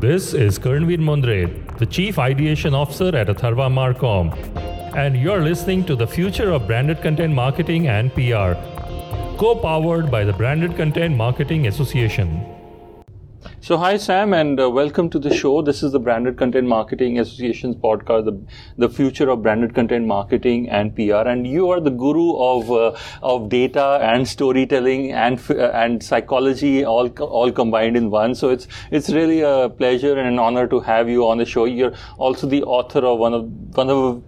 This is Karnvir Mundrey, the Chief Ideation Officer at Atharva Marcom, and you're listening to the future of branded content marketing and PR, co-powered by the Branded Content Marketing Association. So, hi, Sam, and uh, welcome to the show. This is the Branded Content Marketing Association's podcast, the, the future of branded content marketing and PR. And you are the guru of uh, of data and storytelling and uh, and psychology all all combined in one. So it's it's really a pleasure and an honor to have you on the show. You're also the author of one of one of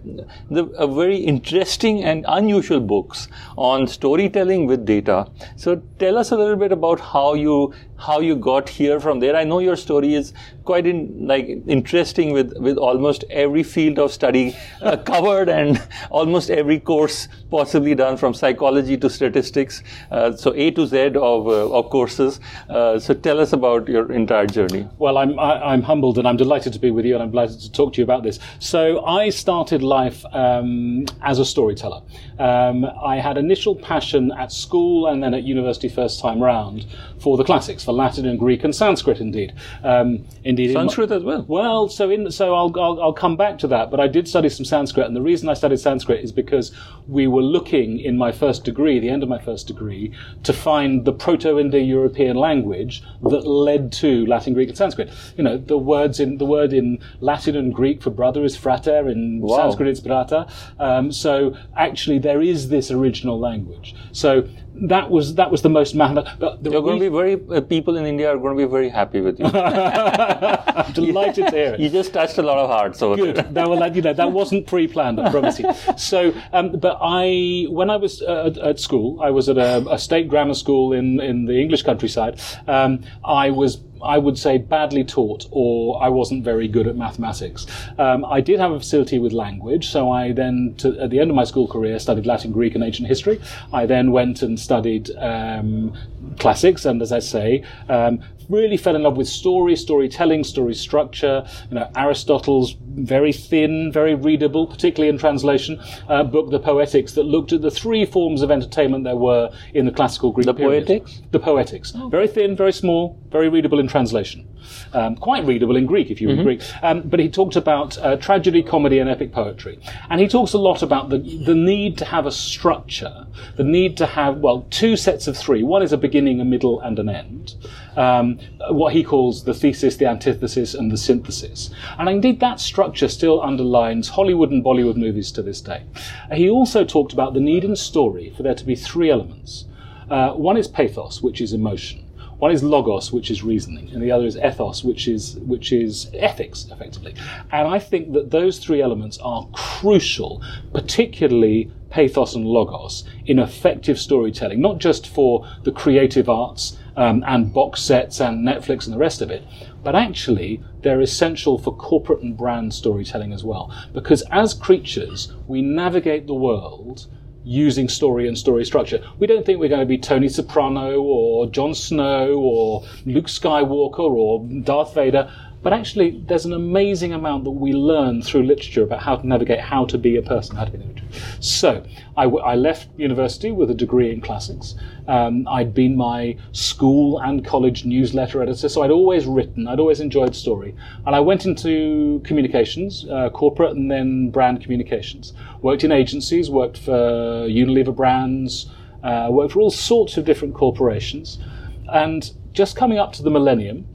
the a very interesting and unusual books on storytelling with data. So tell us a little bit about how you how you got here from there. I know your story is quite in, like interesting with, with almost every field of study uh, covered and almost every course possibly done from psychology to statistics. Uh, so A to Z of, uh, of courses. Uh, so tell us about your entire journey. Well, I'm, I, am humbled and I'm delighted to be with you and I'm delighted to talk to you about this. So I started life um, as a storyteller. Um, I had initial passion at school and then at university first time round for the classics, for Latin and Greek and Sanskrit indeed. Um, indeed. Sanskrit my, as well. Well, so in, so I'll, I'll, I'll come back to that. But I did study some Sanskrit, and the reason I studied Sanskrit is because we were looking in my first degree, the end of my first degree, to find the Proto-Indo-European language that led to Latin, Greek, and Sanskrit. You know, the words in the word in Latin and Greek for brother is frater, in wow. Sanskrit it's brata. Um, so actually, there is this original language. So that was that was the most mathematical. But You're going to be very uh, people in India are going to be very happy with you. I'm delighted to hear it. You just touched a lot of hearts. So good. that, well, you know, that wasn't pre-planned. I promise you. So, um, but I when I was uh, at school, I was at a, a, state grammar school in in the English countryside. Um, I was I would say badly taught or I wasn't very good at mathematics. Um, I did have a facility with language, so I then, to, at the end of my school career, studied Latin, Greek, and ancient history. I then went and studied um, classics, and as I say, um, really fell in love with story, storytelling, story structure. You know, Aristotle's very thin, very readable, particularly in translation, uh, book, The Poetics, that looked at the three forms of entertainment there were in the classical Greek the period. Poetics? The Poetics. Oh. Very thin, very small, very readable in translation. Um, quite readable in Greek, if you read mm-hmm. Greek. Um, but he talked about uh, tragedy, comedy, and epic poetry. And he talks a lot about the, the need to have a structure, the need to have, well, two sets of three. One is a beginning, a middle, and an end um, what he calls the thesis, the antithesis, and the synthesis. And indeed, that structure still underlines Hollywood and Bollywood movies to this day. He also talked about the need in story for there to be three elements. Uh, one is pathos, which is emotion. One is logos, which is reasoning, and the other is ethos, which is which is ethics, effectively. And I think that those three elements are crucial, particularly pathos and logos, in effective storytelling, not just for the creative arts um, and box sets and Netflix and the rest of it, but actually they're essential for corporate and brand storytelling as well. Because as creatures, we navigate the world using story and story structure. We don't think we're going to be Tony Soprano or Jon Snow or Luke Skywalker or Darth Vader. But actually, there's an amazing amount that we learn through literature about how to navigate, how to be a person, how to be an individual. So, I, w- I left university with a degree in classics. Um, I'd been my school and college newsletter editor, so I'd always written, I'd always enjoyed story. And I went into communications, uh, corporate and then brand communications. Worked in agencies, worked for Unilever brands, uh, worked for all sorts of different corporations. And just coming up to the millennium,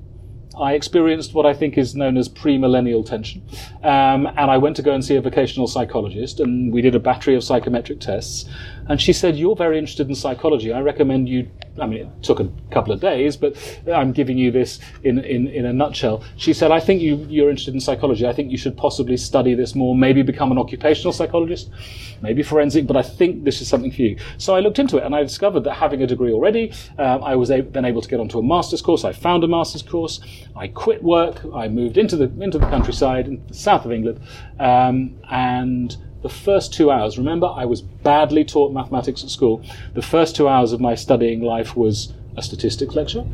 I experienced what I think is known as pre-millennial tension, um, and I went to go and see a vocational psychologist, and we did a battery of psychometric tests, and she said, You're very interested in psychology. I recommend you. I mean, it took a couple of days, but I'm giving you this in, in, in a nutshell. She said, I think you, you're interested in psychology. I think you should possibly study this more, maybe become an occupational psychologist, maybe forensic, but I think this is something for you. So I looked into it and I discovered that having a degree already, um, I was then able to get onto a master's course. I found a master's course. I quit work. I moved into the, into the countryside, in the south of England, um, and the first two hours, remember, I was badly taught mathematics at school. The first two hours of my studying life was a statistics lecture.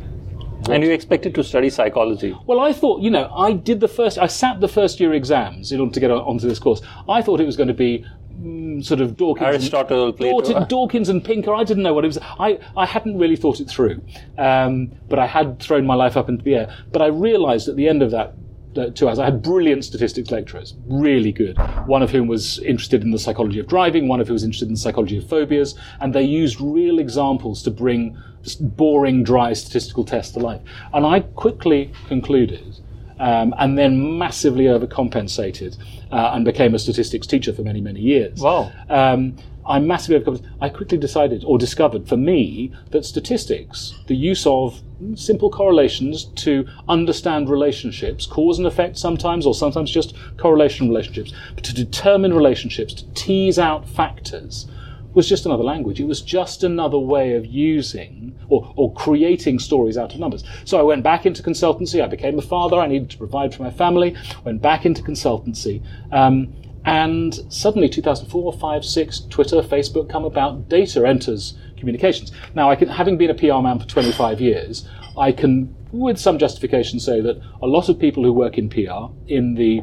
And you expected to study psychology? Well, I thought, you know, I did the first, I sat the first year exams in order to get onto this course. I thought it was going to be mm, sort of Dawkins, Aristotle, and, Plato. Dawkins, Dawkins and Pinker. I didn't know what it was. I, I hadn't really thought it through, um, but I had thrown my life up into the air. But I realised at the end of that uh, two hours. I had brilliant statistics lecturers, really good. One of whom was interested in the psychology of driving, one of whom was interested in the psychology of phobias, and they used real examples to bring boring, dry statistical tests to life. And I quickly concluded. Um, and then massively overcompensated uh, and became a statistics teacher for many, many years. Wow. Um, I massively overcompensated. I quickly decided or discovered for me that statistics, the use of simple correlations to understand relationships, cause and effect sometimes, or sometimes just correlation relationships, but to determine relationships, to tease out factors, was just another language. It was just another way of using or, or creating stories out of numbers. So I went back into consultancy. I became a father. I needed to provide for my family. Went back into consultancy. Um, and suddenly, 2004, 5, 6, Twitter, Facebook come about. Data enters communications. Now, I can, having been a PR man for 25 years, I can, with some justification, say that a lot of people who work in PR in the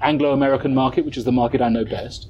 Anglo-American market, which is the market I know best,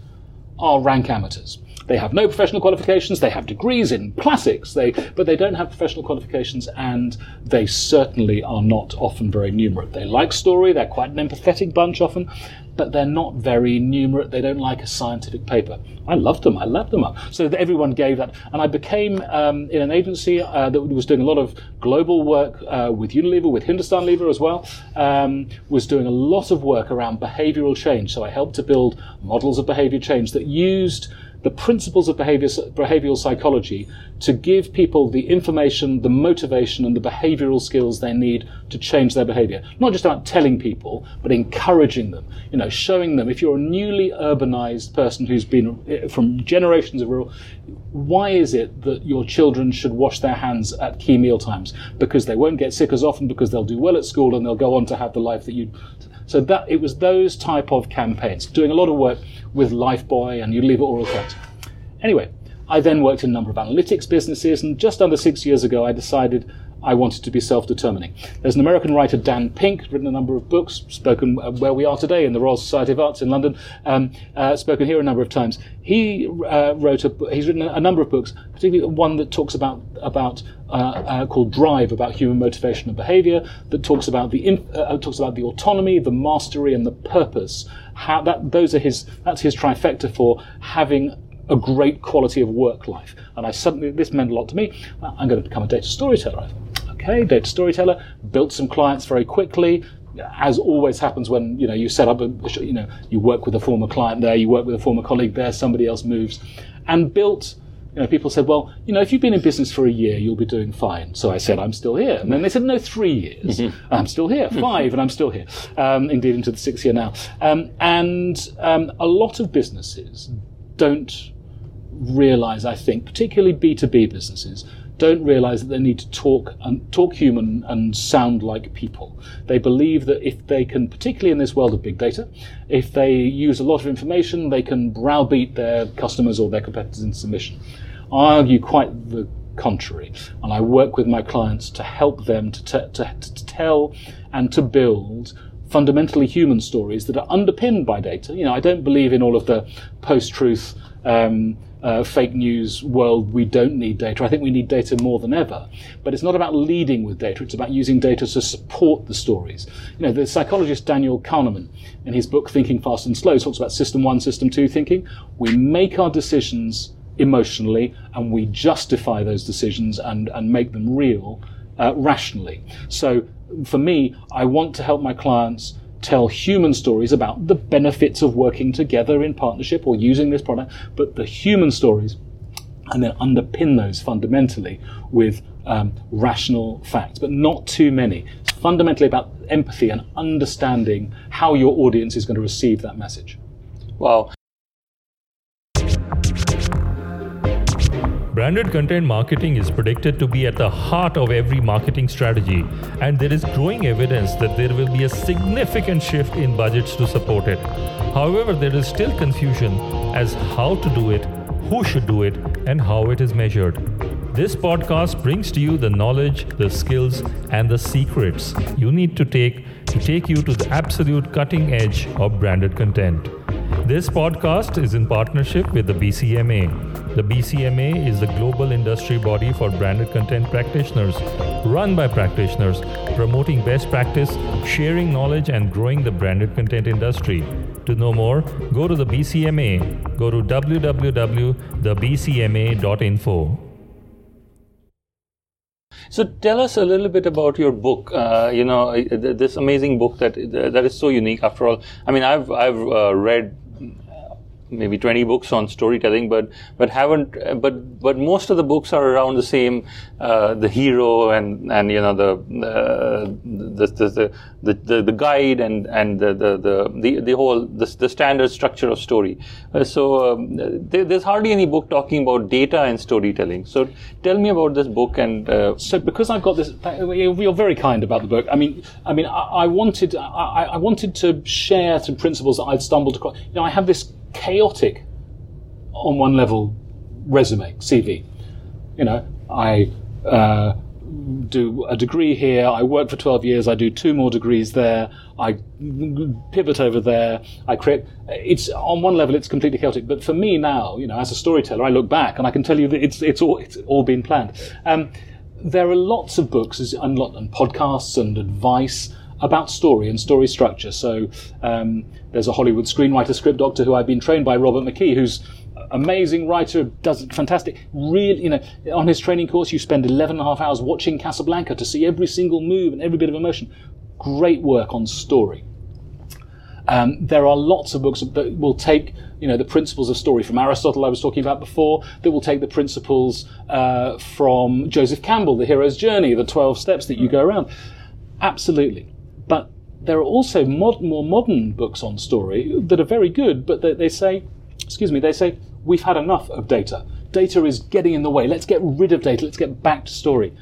are rank amateurs. They have no professional qualifications. They have degrees in classics. They, but they don't have professional qualifications, and they certainly are not often very numerate. They like story. They're quite an empathetic bunch often, but they're not very numerate. They don't like a scientific paper. I loved them. I loved them up. So everyone gave that, and I became um, in an agency uh, that was doing a lot of global work uh, with Unilever, with Hindustan Lever as well. Um, was doing a lot of work around behavioural change. So I helped to build models of behaviour change that used the principles of behavior, behavioral psychology to give people the information, the motivation, and the behavioral skills they need to change their behavior. Not just about telling people, but encouraging them. You know, showing them if you're a newly urbanized person who's been eh, from generations of rural, why is it that your children should wash their hands at key meal times? Because they won't get sick as often, because they'll do well at school, and they'll go on to have the life that you. So that it was those type of campaigns, doing a lot of work with Lifebuoy and Unilever Oral Care. Anyway, I then worked in a number of analytics businesses, and just under six years ago, I decided I wanted to be self-determining. There's an American writer, Dan Pink, written a number of books, spoken uh, where we are today in the Royal Society of Arts in London, um, uh, spoken here a number of times. He uh, wrote a, he's written a number of books, particularly one that talks about about uh, uh, called Drive, about human motivation and behaviour, that talks about the uh, talks about the autonomy, the mastery, and the purpose. How that those are his that's his trifecta for having a great quality of work life. And I suddenly, this meant a lot to me. I'm going to become a data storyteller. Okay, data storyteller, built some clients very quickly. As always happens when you know you set up a you know you work with a former client there, you work with a former colleague there, somebody else moves, and built you know, people said, well, you know, if you've been in business for a year, you'll be doing fine. So I said, I'm still here. And then they said, no, three years. Mm-hmm. I'm still here. Five, and I'm still here. Um, indeed, into the sixth year now. Um, and um, a lot of businesses don't realize, I think, particularly B2B businesses, don't realize that they need to talk and talk human and sound like people. They believe that if they can, particularly in this world of big data, if they use a lot of information, they can browbeat their customers or their competitors into submission. I argue quite the contrary, and I work with my clients to help them to, t- to, to tell and to build fundamentally human stories that are underpinned by data. You know, I don't believe in all of the post-truth um, uh, fake news world, we don't need data. I think we need data more than ever. But it's not about leading with data, it's about using data to support the stories. You know, the psychologist Daniel Kahneman, in his book Thinking Fast and Slow, talks about system one, system two thinking. We make our decisions emotionally and we justify those decisions and, and make them real uh, rationally. So for me, I want to help my clients tell human stories about the benefits of working together in partnership or using this product, but the human stories, and then underpin those fundamentally with um, rational facts, but not too many. It's fundamentally about empathy and understanding how your audience is going to receive that message. Wow. Branded content marketing is predicted to be at the heart of every marketing strategy, and there is growing evidence that there will be a significant shift in budgets to support it. However, there is still confusion as how to do it, who should do it, and how it is measured. This podcast brings to you the knowledge, the skills, and the secrets you need to take to take you to the absolute cutting edge of branded content. This podcast is in partnership with the BCMA. The BCMA is the global industry body for branded content practitioners, run by practitioners, promoting best practice, sharing knowledge, and growing the branded content industry. To know more, go to the BCMA. Go to www.thebcma.info. So tell us a little bit about your book. Uh, you know, this amazing book that that is so unique. After all, I mean, I've I've uh, read maybe 20 books on storytelling but but haven't but but most of the books are around the same uh, the hero and and you know the uh, the, the, the, the, the guide and and the the the, the whole the, the standard structure of story. Uh, so um, there, there's hardly any book talking about data and storytelling. So tell me about this book and uh, so because I've got this you're very kind about the book. I mean I mean I, I wanted I, I wanted to share some principles that I'd stumbled across. You know I have this chaotic, on one level, resume, CV. You know, I uh, do a degree here, I work for 12 years, I do two more degrees there, I pivot over there, I create. It's on one level, it's completely chaotic. But for me now, you know, as a storyteller, I look back and I can tell you that it's it's all it's all been planned. Um, there are lots of books and, and podcasts and advice about story and story structure. So um, there's a Hollywood screenwriter, script doctor who I've been trained by, Robert McKee, who's amazing writer, does fantastic. Really, you know, on his training course, you spend 11 and a half hours watching Casablanca to see every single move and every bit of emotion. Great work on story. Um, there are lots of books that will take, you know, the principles of story from Aristotle I was talking about before, that will take the principles uh, from Joseph Campbell, The Hero's Journey, the 12 steps that you go around. Absolutely. But there are also mod- more modern books on story that are very good, but they, they say, excuse me, they say, we've had enough of data. Data is getting in the way. Let's get rid of data. Let's get back to story.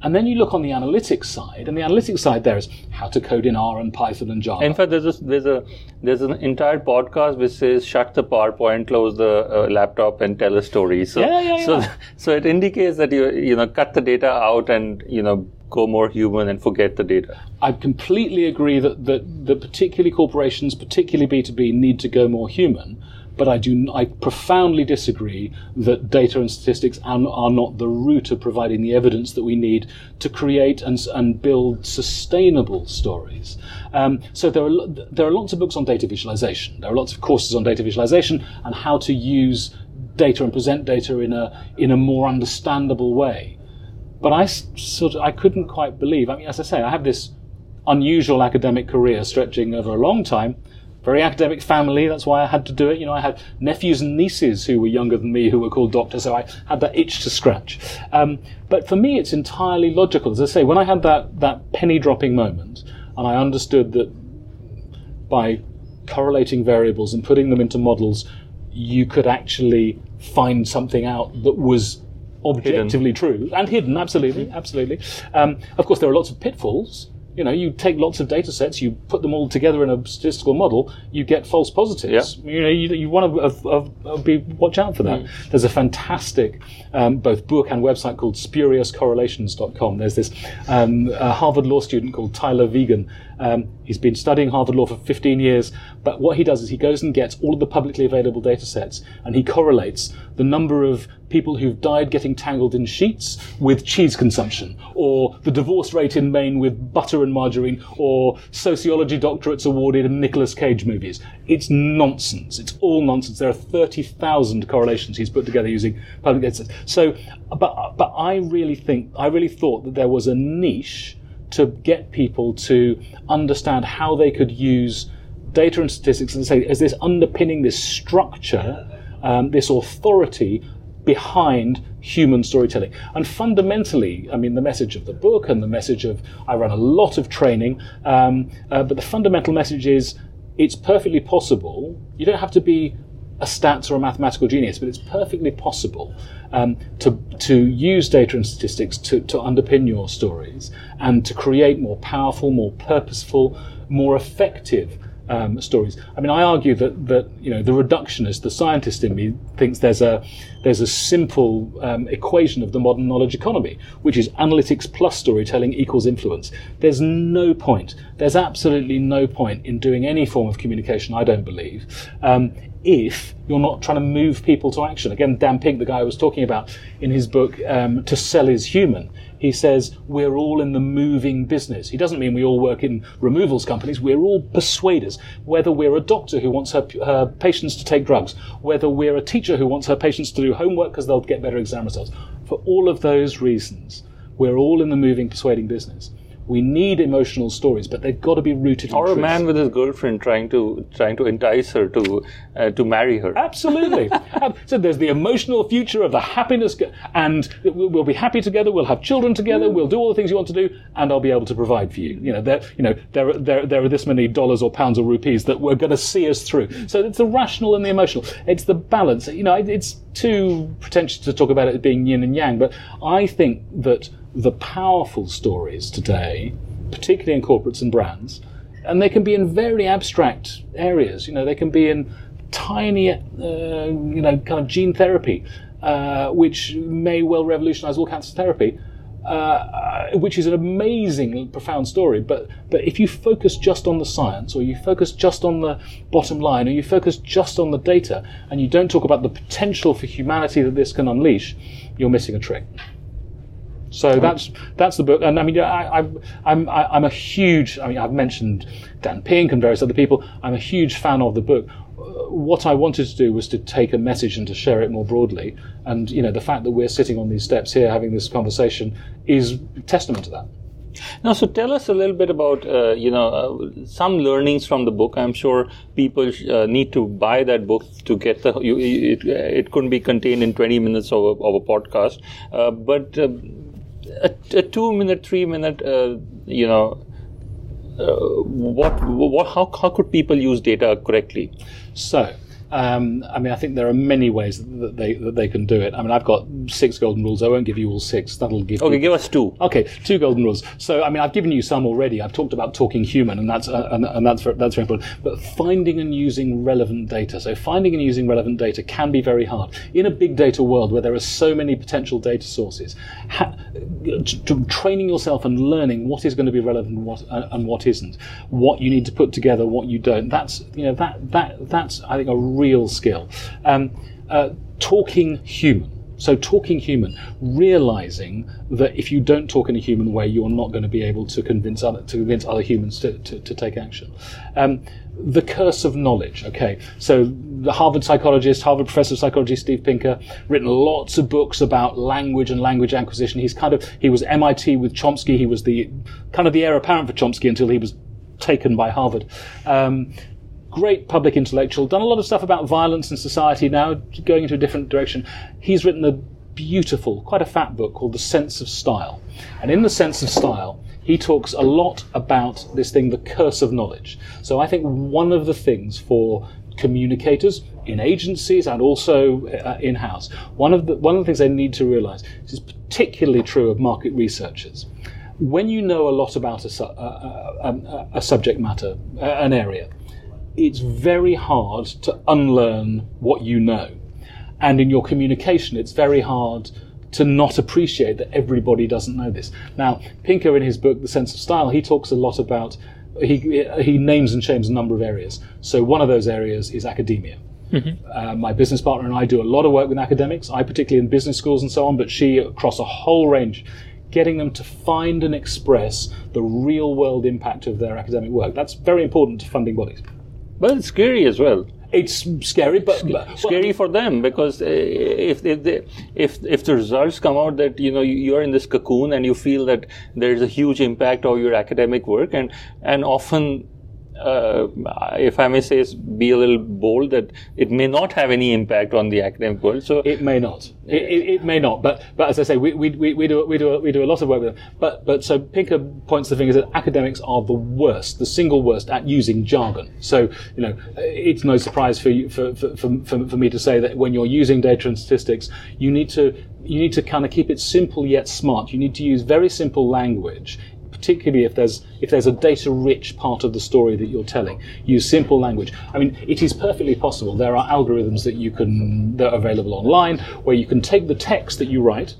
And then you look on the analytics side, and the analytics side there is how to code in R and Python and Java. In fact, there's a, there's a there's an entire podcast which says shut the PowerPoint, close the uh, laptop, and tell a story. So yeah, yeah, yeah. so so it indicates that you you know cut the data out and you know go more human and forget the data. I completely agree that, that, that particularly corporations, particularly B2B, need to go more human. But I do, I profoundly disagree that data and statistics are, are not the root of providing the evidence that we need to create and, and build sustainable stories. Um, so there are, there are lots of books on data visualization. There are lots of courses on data visualization and how to use data and present data in a, in a more understandable way. But I sort of, I couldn't quite believe. I mean, as I say, I have this unusual academic career stretching over a long time. Very academic family. That's why I had to do it. You know, I had nephews and nieces who were younger than me who were called doctors, so I had that itch to scratch. Um, but for me, it's entirely logical. As I say, when I had that that penny dropping moment, and I understood that by correlating variables and putting them into models, you could actually find something out that was objectively hidden. true and hidden. Absolutely, absolutely. Um, of course, there are lots of pitfalls. You know, you take lots of data sets, you put them all together in a statistical model, you get false positives. You know, you, you want to uh, uh, be watch out for that. Mm. There's a fantastic um, both book and website called spuriouscorrelations.com. There's this um, Harvard law student called Tyler Vigen um, he's been studying Harvard Law for 15 years, but what he does is he goes and gets all of the publicly available data sets and he correlates the number of people who've died getting tangled in sheets with cheese consumption, or the divorce rate in Maine with butter and margarine, or sociology doctorates awarded in Nicolas Cage movies. It's nonsense. It's all nonsense. There are 30,000 correlations he's put together using public data sets. So, but, but I really think, I really thought that there was a niche to get people to understand how they could use data and statistics and say, is this underpinning this structure, um, this authority behind human storytelling. And fundamentally, I mean, the message of the book and the message of, I run a lot of training, um, uh, but the fundamental message is it's perfectly possible. You don't have to be a stats or a mathematical genius, but it's perfectly possible um, to, to use data and statistics to, to underpin your stories and to create more powerful, more purposeful, more effective um, stories. I mean, I argue that that you know the reductionist, the scientist in me thinks there's a there's a simple um, equation of the modern knowledge economy, which is analytics plus storytelling equals influence. There's no point. There's absolutely no point in doing any form of communication. I don't believe. Um, if you're not trying to move people to action. Again, Dan Pink, the guy I was talking about in his book, um, To Sell is Human, he says we're all in the moving business. He doesn't mean we all work in removals companies. We're all persuaders. Whether we're a doctor who wants her, her patients to take drugs, whether we're a teacher who wants her patients to do homework because they'll get better exam results. For all of those reasons, we're all in the moving, persuading business. We need emotional stories, but they've got to be rooted. Or a truth. man with his girlfriend trying to trying to entice her to uh, to marry her. Absolutely. So there's the emotional future of the happiness, and we'll be happy together. We'll have children together. We'll do all the things you want to do, and I'll be able to provide for you. You know, there, you know, there, are- there, there are this many dollars or pounds or rupees that we're going to see us through. So it's the rational and the emotional. It's the balance. You know, it's too pretentious to talk about it being yin and yang, but I think that the powerful stories today, particularly in corporates and brands, and they can be in very abstract areas. You know, they can be in tiny, uh, you know, kind of gene therapy, uh, which may well revolutionise all cancer therapy. Uh, which is an amazing, profound story. But but if you focus just on the science, or you focus just on the bottom line, or you focus just on the data, and you don't talk about the potential for humanity that this can unleash, you're missing a trick. So that's that's the book, and I mean, I, I'm I'm I'm a huge. I mean, I've mentioned Dan Pink and various other people. I'm a huge fan of the book. Uh, What I wanted to do was to take a message and to share it more broadly. And you know, the fact that we're sitting on these steps here having this conversation is testament to that. Now, so tell us a little bit about uh, you know uh, some learnings from the book. I'm sure people uh, need to buy that book to get the. You, it, it couldn't be contained in 20 minutes of a, of a podcast, uh, but uh, a, a two minute, three minute, uh, you know. Uh, what, what, how, how could people use data correctly? So, um, I mean, I think there are many ways that they that they can do it. I mean, I've got six golden rules. I won't give you all six. That'll give Okay, you give us two. Okay, two golden rules. So, I mean, I've given you some already. I've talked about talking human, and that's uh, and, and that's that's very important. But finding and using relevant data. So, finding and using relevant data can be very hard in a big data world where there are so many potential data sources. Ha- training yourself and learning what is going to be relevant and what uh, and what isn't, what you need to put together, what you don't. That's you know that that that's I think a real skill. Um, uh, talking human. So talking human, realizing that if you don't talk in a human way, you're not going to be able to convince other to convince other humans to, to, to take action. Um, the curse of knowledge. Okay, so the Harvard psychologist, Harvard professor of psychology, Steve Pinker, written lots of books about language and language acquisition. He's kind of he was MIT with Chomsky. He was the kind of the heir apparent for Chomsky until he was taken by Harvard. Um, great public intellectual, done a lot of stuff about violence and society now, going into a different direction. He's written a beautiful, quite a fat book called The Sense of Style. And in The Sense of Style, he talks a lot about this thing, the curse of knowledge. So I think one of the things for communicators in agencies and also uh, in-house, one of the one of the things they need to realize this is particularly true of market researchers when you know a lot about a, su- a, a, a- a subject matter, uh, an area, it's very hard to unlearn what you know. And in your communication, it's very hard to not appreciate that everybody doesn't know this. Now, Pinker, in his book, The Sense of Style, he talks a lot about, he, he names and shames a number of areas. So one of those areas is academia. Uh, my business partner and I do a lot of work with academics, I particularly in business schools and so on, but she across a whole range, getting them to find and express the real world impact of their academic work. That's very important to funding bodies. But it's scary as well. It's scary, but, but scary for them because uh, if if, they, if if the results come out that you know you- you're in this cocoon and you feel that there's a huge impact on your academic work and and often uh, if I may say be a little bold that it may not have any impact on the academic world so It may not. It, it, it may not. But but as I say, we, we, we, do we do we do a lot of work with them. But but so Pinker points the fingers that academics are the worst, the single worst at using jargon. So you know, it's no surprise for you for, for, for, for me to say that when you're using data and statistics, you need to you need to kind of keep it simple yet smart. You need to use very simple language particularly if there's if there's a data-rich part of the story that you're telling. Use simple language. I mean, it is perfectly possible. There are algorithms that you can that are available online where you can take the text that you write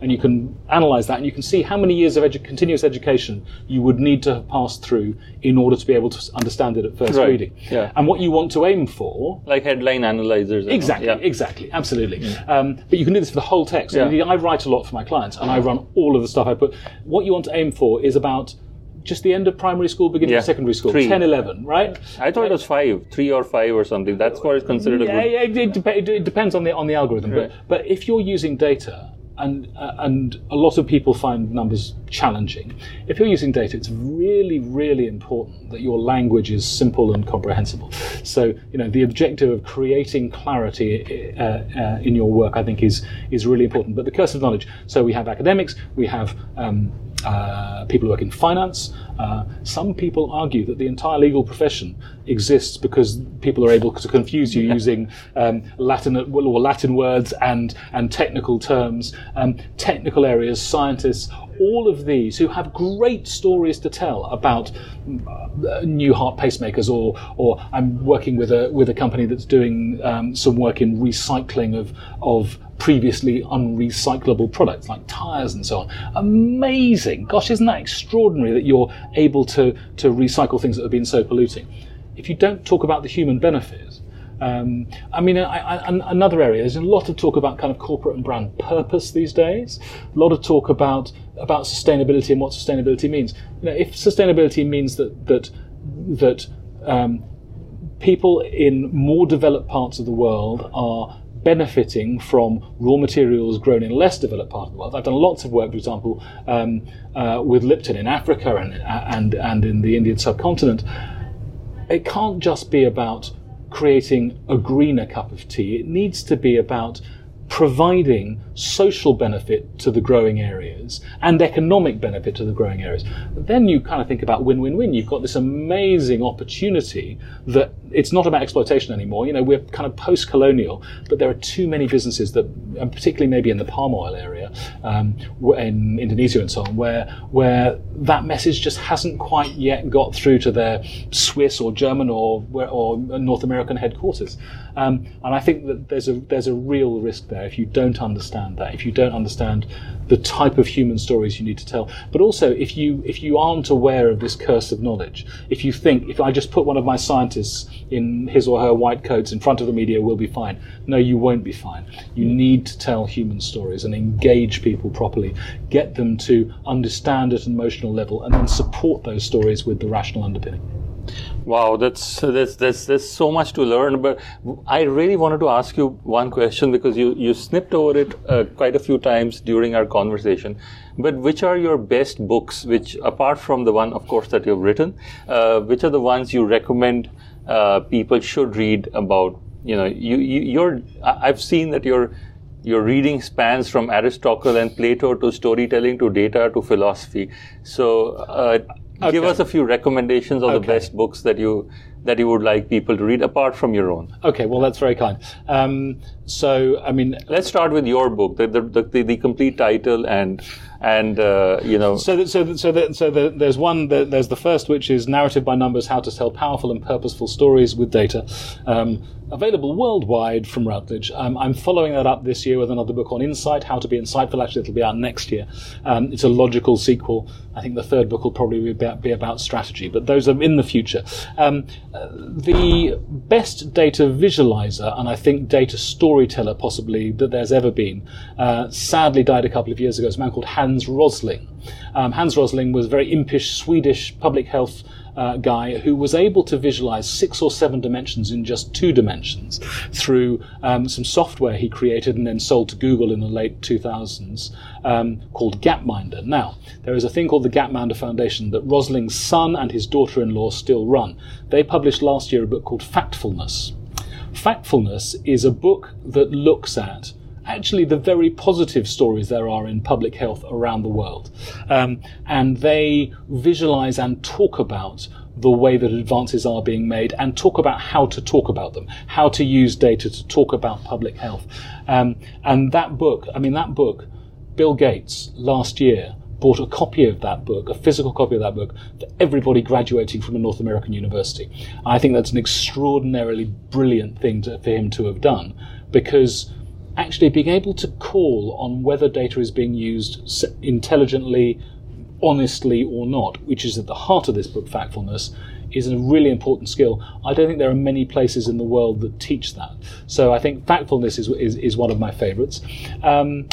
and you can analyze that and you can see how many years of edu- continuous education you would need to have passed through in order to be able to understand it at first Right. reading. Yeah. And what you want to aim for Like headline analyzers. Exactly, Yeah. exactly, absolutely. Um, but you can do this for the whole text. Yeah. Indeed, I write a lot for my clients, and I run all of the stuff I put. What you want to aim for is about just the end of primary school, beginning Yeah. of secondary school, Three. 10, 11, right? I thought it was five, three or five or something. That's what is considered a Yeah, good. yeah it, it, dep- it depends on the on the algorithm. Right. But but if you're using data, and uh, and a lot of people find numbers challenging. If you're using data, it's really really important that your language is simple and comprehensible. So you know the objective of creating clarity uh, uh, in your work, I think, is is really important. But the curse of knowledge. So we have academics, we have um, uh, people who work in finance. Uh, some people argue that the entire legal profession exists because people are able to confuse you using um, Latin or Latin words and and technical terms, um, technical areas, scientists. All of these who have great stories to tell about uh, new heart pacemakers, or or I'm working with a with a company that's doing um, some work in recycling of of previously unrecyclable products like tires and so on. Amazing. Gosh, isn't that extraordinary that you're able to, to recycle things that have been so polluting? If you don't talk about the human benefit, um, I mean, I, I, another area. There's a lot of talk about kind of corporate and brand purpose these days. A lot of talk about about sustainability and what sustainability means. You know, if sustainability means that that that um, people in more developed parts of the world are benefiting from raw materials grown in less developed parts of the world. I've done lots of work, for example, um, uh, with Lipton in Africa and, and, and in the Indian subcontinent. It can't just be about creating a greener cup of tea. It needs to be about providing social benefit to the growing areas and economic benefit to the growing areas. Then you kind of think about win-win-win. You've got this amazing opportunity that it's not about exploitation anymore. You know, we're kind of post-colonial, but there are too many businesses that, and particularly maybe in the palm oil area, um, in Indonesia and so on, where where that message just hasn't quite yet got through to their Swiss or German or or North American headquarters. Um, and I think that there's a there's a real risk there if you don't understand that, if you don't understand the type of human stories you need to tell, but also if you if you aren't aware of this curse of knowledge, if you think if I just put one of my scientists in his or her white coats in front of the media, we'll be fine. No, you won't be fine. You need to tell human stories and engage people properly, get them to understand at an emotional level, and then support those stories with the rational underpinning. Wow, that's that's that's there's so much to learn. But I really wanted to ask you one question because you you snipped over it uh, quite a few times during our conversation. But which are your best books? Which, apart from the one, of course, that you've written, uh, which are the ones you recommend uh, people should read about? You know, you, you you're I've seen that your your reading spans from Aristotle and Plato to storytelling to data to philosophy. So. Uh, Give us a few recommendations of the best books that you that you would like people to read apart from your own. Okay, well that's very kind. Um, so I mean, Let's start with your book, the the, the, the, the complete title and and uh, you know. So, so, so, that, so that there's one. That there's the first, which is narrative by numbers: how to tell powerful and purposeful stories with data. Um, available worldwide from Routledge. Um, I'm following that up this year with another book on insight, how to be insightful. Actually, it'll be out next year. Um, it's a logical sequel. I think the third book will probably be about, be about strategy, but those are in the future. The best data visualizer and I think data storyteller possibly that there's ever been, uh, sadly died a couple of years ago. Is a man called Hans Rosling. Um, Hans Rosling was a very impish Swedish public health uh, guy who was able to visualize six or seven dimensions in just two dimensions through um, some software he created and then sold to Google in the late 2000s um, called Gapminder. Now, there is a thing called the Gapminder Foundation that Rosling's son and his daughter in law still run. They published last year a book called Factfulness. Factfulness is a book that looks at actually the very positive stories there are in public health around the world. Um, and they visualize and talk about the way that advances are being made and talk about how to talk about them, how to use data to talk about public health. Um, and that book, I mean, that book, Bill Gates last year bought a copy of that book, a physical copy of that book, for everybody graduating from a North American university. I think that's an extraordinarily brilliant thing to, for him to have done because actually being able to call on whether data is being used intelligently, honestly, or not, which is at the heart of this book, Factfulness, is a really important skill. I don't think there are many places in the world that teach that. So I think Factfulness is, is, is one of my favourites. Um,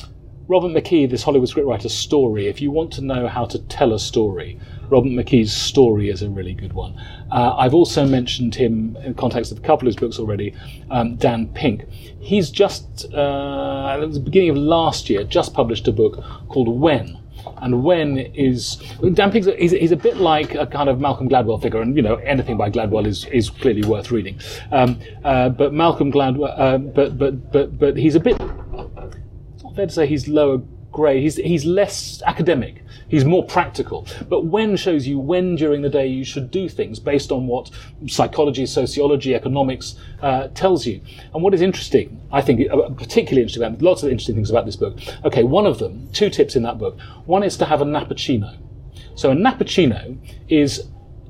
Robert McKee, this Hollywood scriptwriter's story, if you want to know how to tell a story, Robert McKee's story is a really good one. Uh, I've also mentioned him in context of a couple of his books already, um, Dan Pink. He's just, uh, at the beginning of last year, just published a book called When. And when is Dan Pink is he's, a bit like a kind of Malcolm Gladwell figure, and you know anything by Gladwell is, is clearly worth reading. Um, uh, but Malcolm Gladwell, uh, but but but but he's a bit fair to say he's lower grade. He's he's less academic. He's more practical. But when shows you when during the day you should do things based on what psychology, sociology, economics uh, tells you. And what is interesting, I think, uh, particularly interesting about lots of interesting things about this book. Okay, one of them, two tips in that book. One is to have a nappuccino. So a nappuccino is,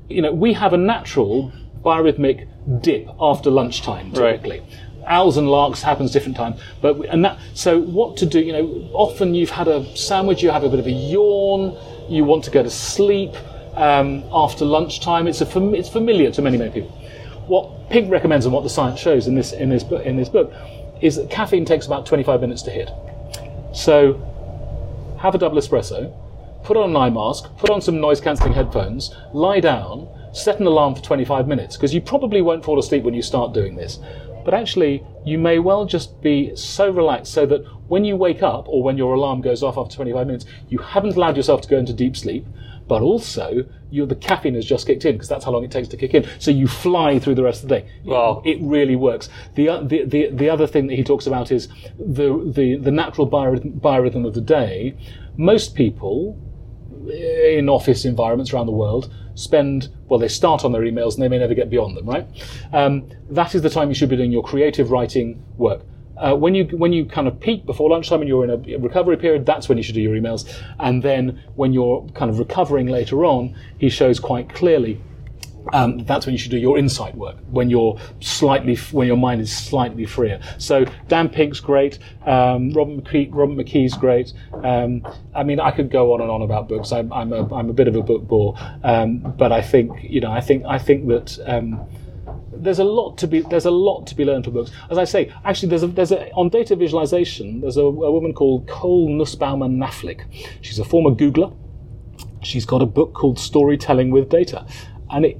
you know, we have a natural biorhythmic dip after lunchtime typically. Right owls and larks happens different times. But and that so what to do? You know, often you've had a sandwich, you have a bit of a yawn, you want to go to sleep um, after lunchtime. It's a fam- it's familiar to many many people. What Pink recommends and what the science shows in this in this book in this book is that caffeine takes about 25 minutes to hit. So have a double espresso, put on an eye mask, put on some noise cancelling headphones, lie down, set an alarm for 25 minutes because you probably won't fall asleep when you start doing this. But actually, you may well just be so relaxed so that when you wake up or when your alarm goes off after 25 minutes, you haven't allowed yourself to go into deep sleep, but also the caffeine has just kicked in because that's how long it takes to kick in. So you fly through the rest of the day. Wow. It, really works. The, uh, the, the, the other thing that he talks about is the, the, the natural biorhythm, biorhythm of the day. Most people in office environments around the world spend, well, they start on their emails and they may never get beyond them, right? Um, that is the time you should be doing your creative writing work. Uh, when you when you kind of peak before lunchtime and you're in a recovery period, that's when you should do your emails. And then when you're kind of recovering later on, he shows quite clearly um, that's when you should do your insight work when you're slightly when your mind is slightly freer. So Dan Pink's great, um, Robert, McKee, Robert McKee's great. Um, I mean, I could go on and on about books. I'm, I'm a I'm a bit of a book bore, um, but I think you know I think I think that um, there's a lot to be there's a lot to be learned from books. As I say, actually, there's a there's a on data visualization. There's a, a woman called Cole Nussbaumer Knaflic. She's a former Googler. She's got a book called Storytelling with Data, and it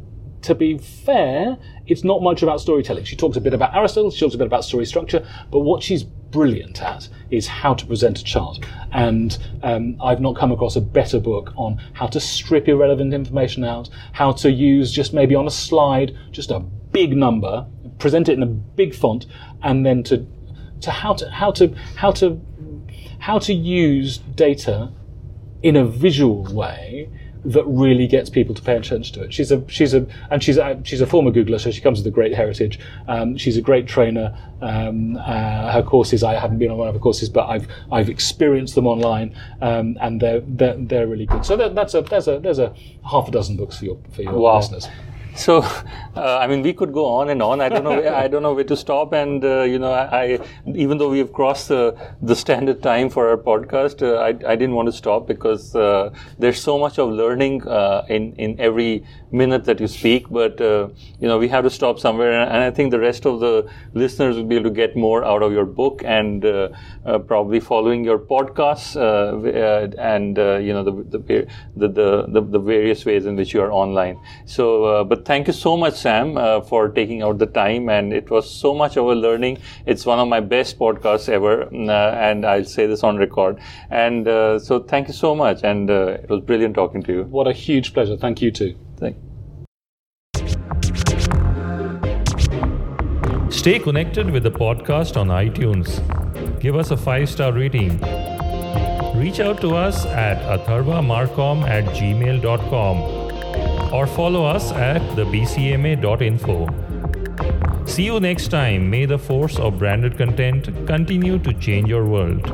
to be fair, it's not much about storytelling. She talks a bit about Aristotle, she talks a bit about story structure, but what she's brilliant at is how to present a chart. And um, I've not come across a better book on how to strip irrelevant information out, how to use just maybe on a slide just a big number, present it in a big font, and then to to how to how to how to how to use data in a visual way that really gets people to pay attention to it. She's a she's a and she's a, she's a former Googler, so she comes with a great heritage. Um, she's a great trainer. Um, uh, her courses, I haven't been on one of her courses, but I've I've experienced them online, um, and they're, they're they're really good. So that, that's a there's a there's a half a dozen books for your for your wow. listeners. So, uh, I mean, we could go on and on. I don't know. I don't know where to stop. And uh, you know, I, I, even though we have crossed the the standard time for our podcast, uh, I, I didn't want to stop because uh, there's so much of learning uh, in in every minute that you speak. But uh, you know, we have to stop somewhere. And I think the rest of the listeners will be able to get more out of your book and probably following your podcasts and you know the the, the the the various ways in which you are online. So, but thank you so much, Sam, uh, for taking out the time. And it was so much of a learning. It's one of my best podcasts ever. Uh, and I'll say this on record. And uh, so thank you so much. And uh, it was brilliant talking to you. What a huge pleasure. Thank you too. Thank Stay connected with the podcast on iTunes. Give us a five star rating. Reach out to us at atharvamarcom at gmail.com or follow us at thebcma.info. See you next time. May the force of branded content continue to change your world.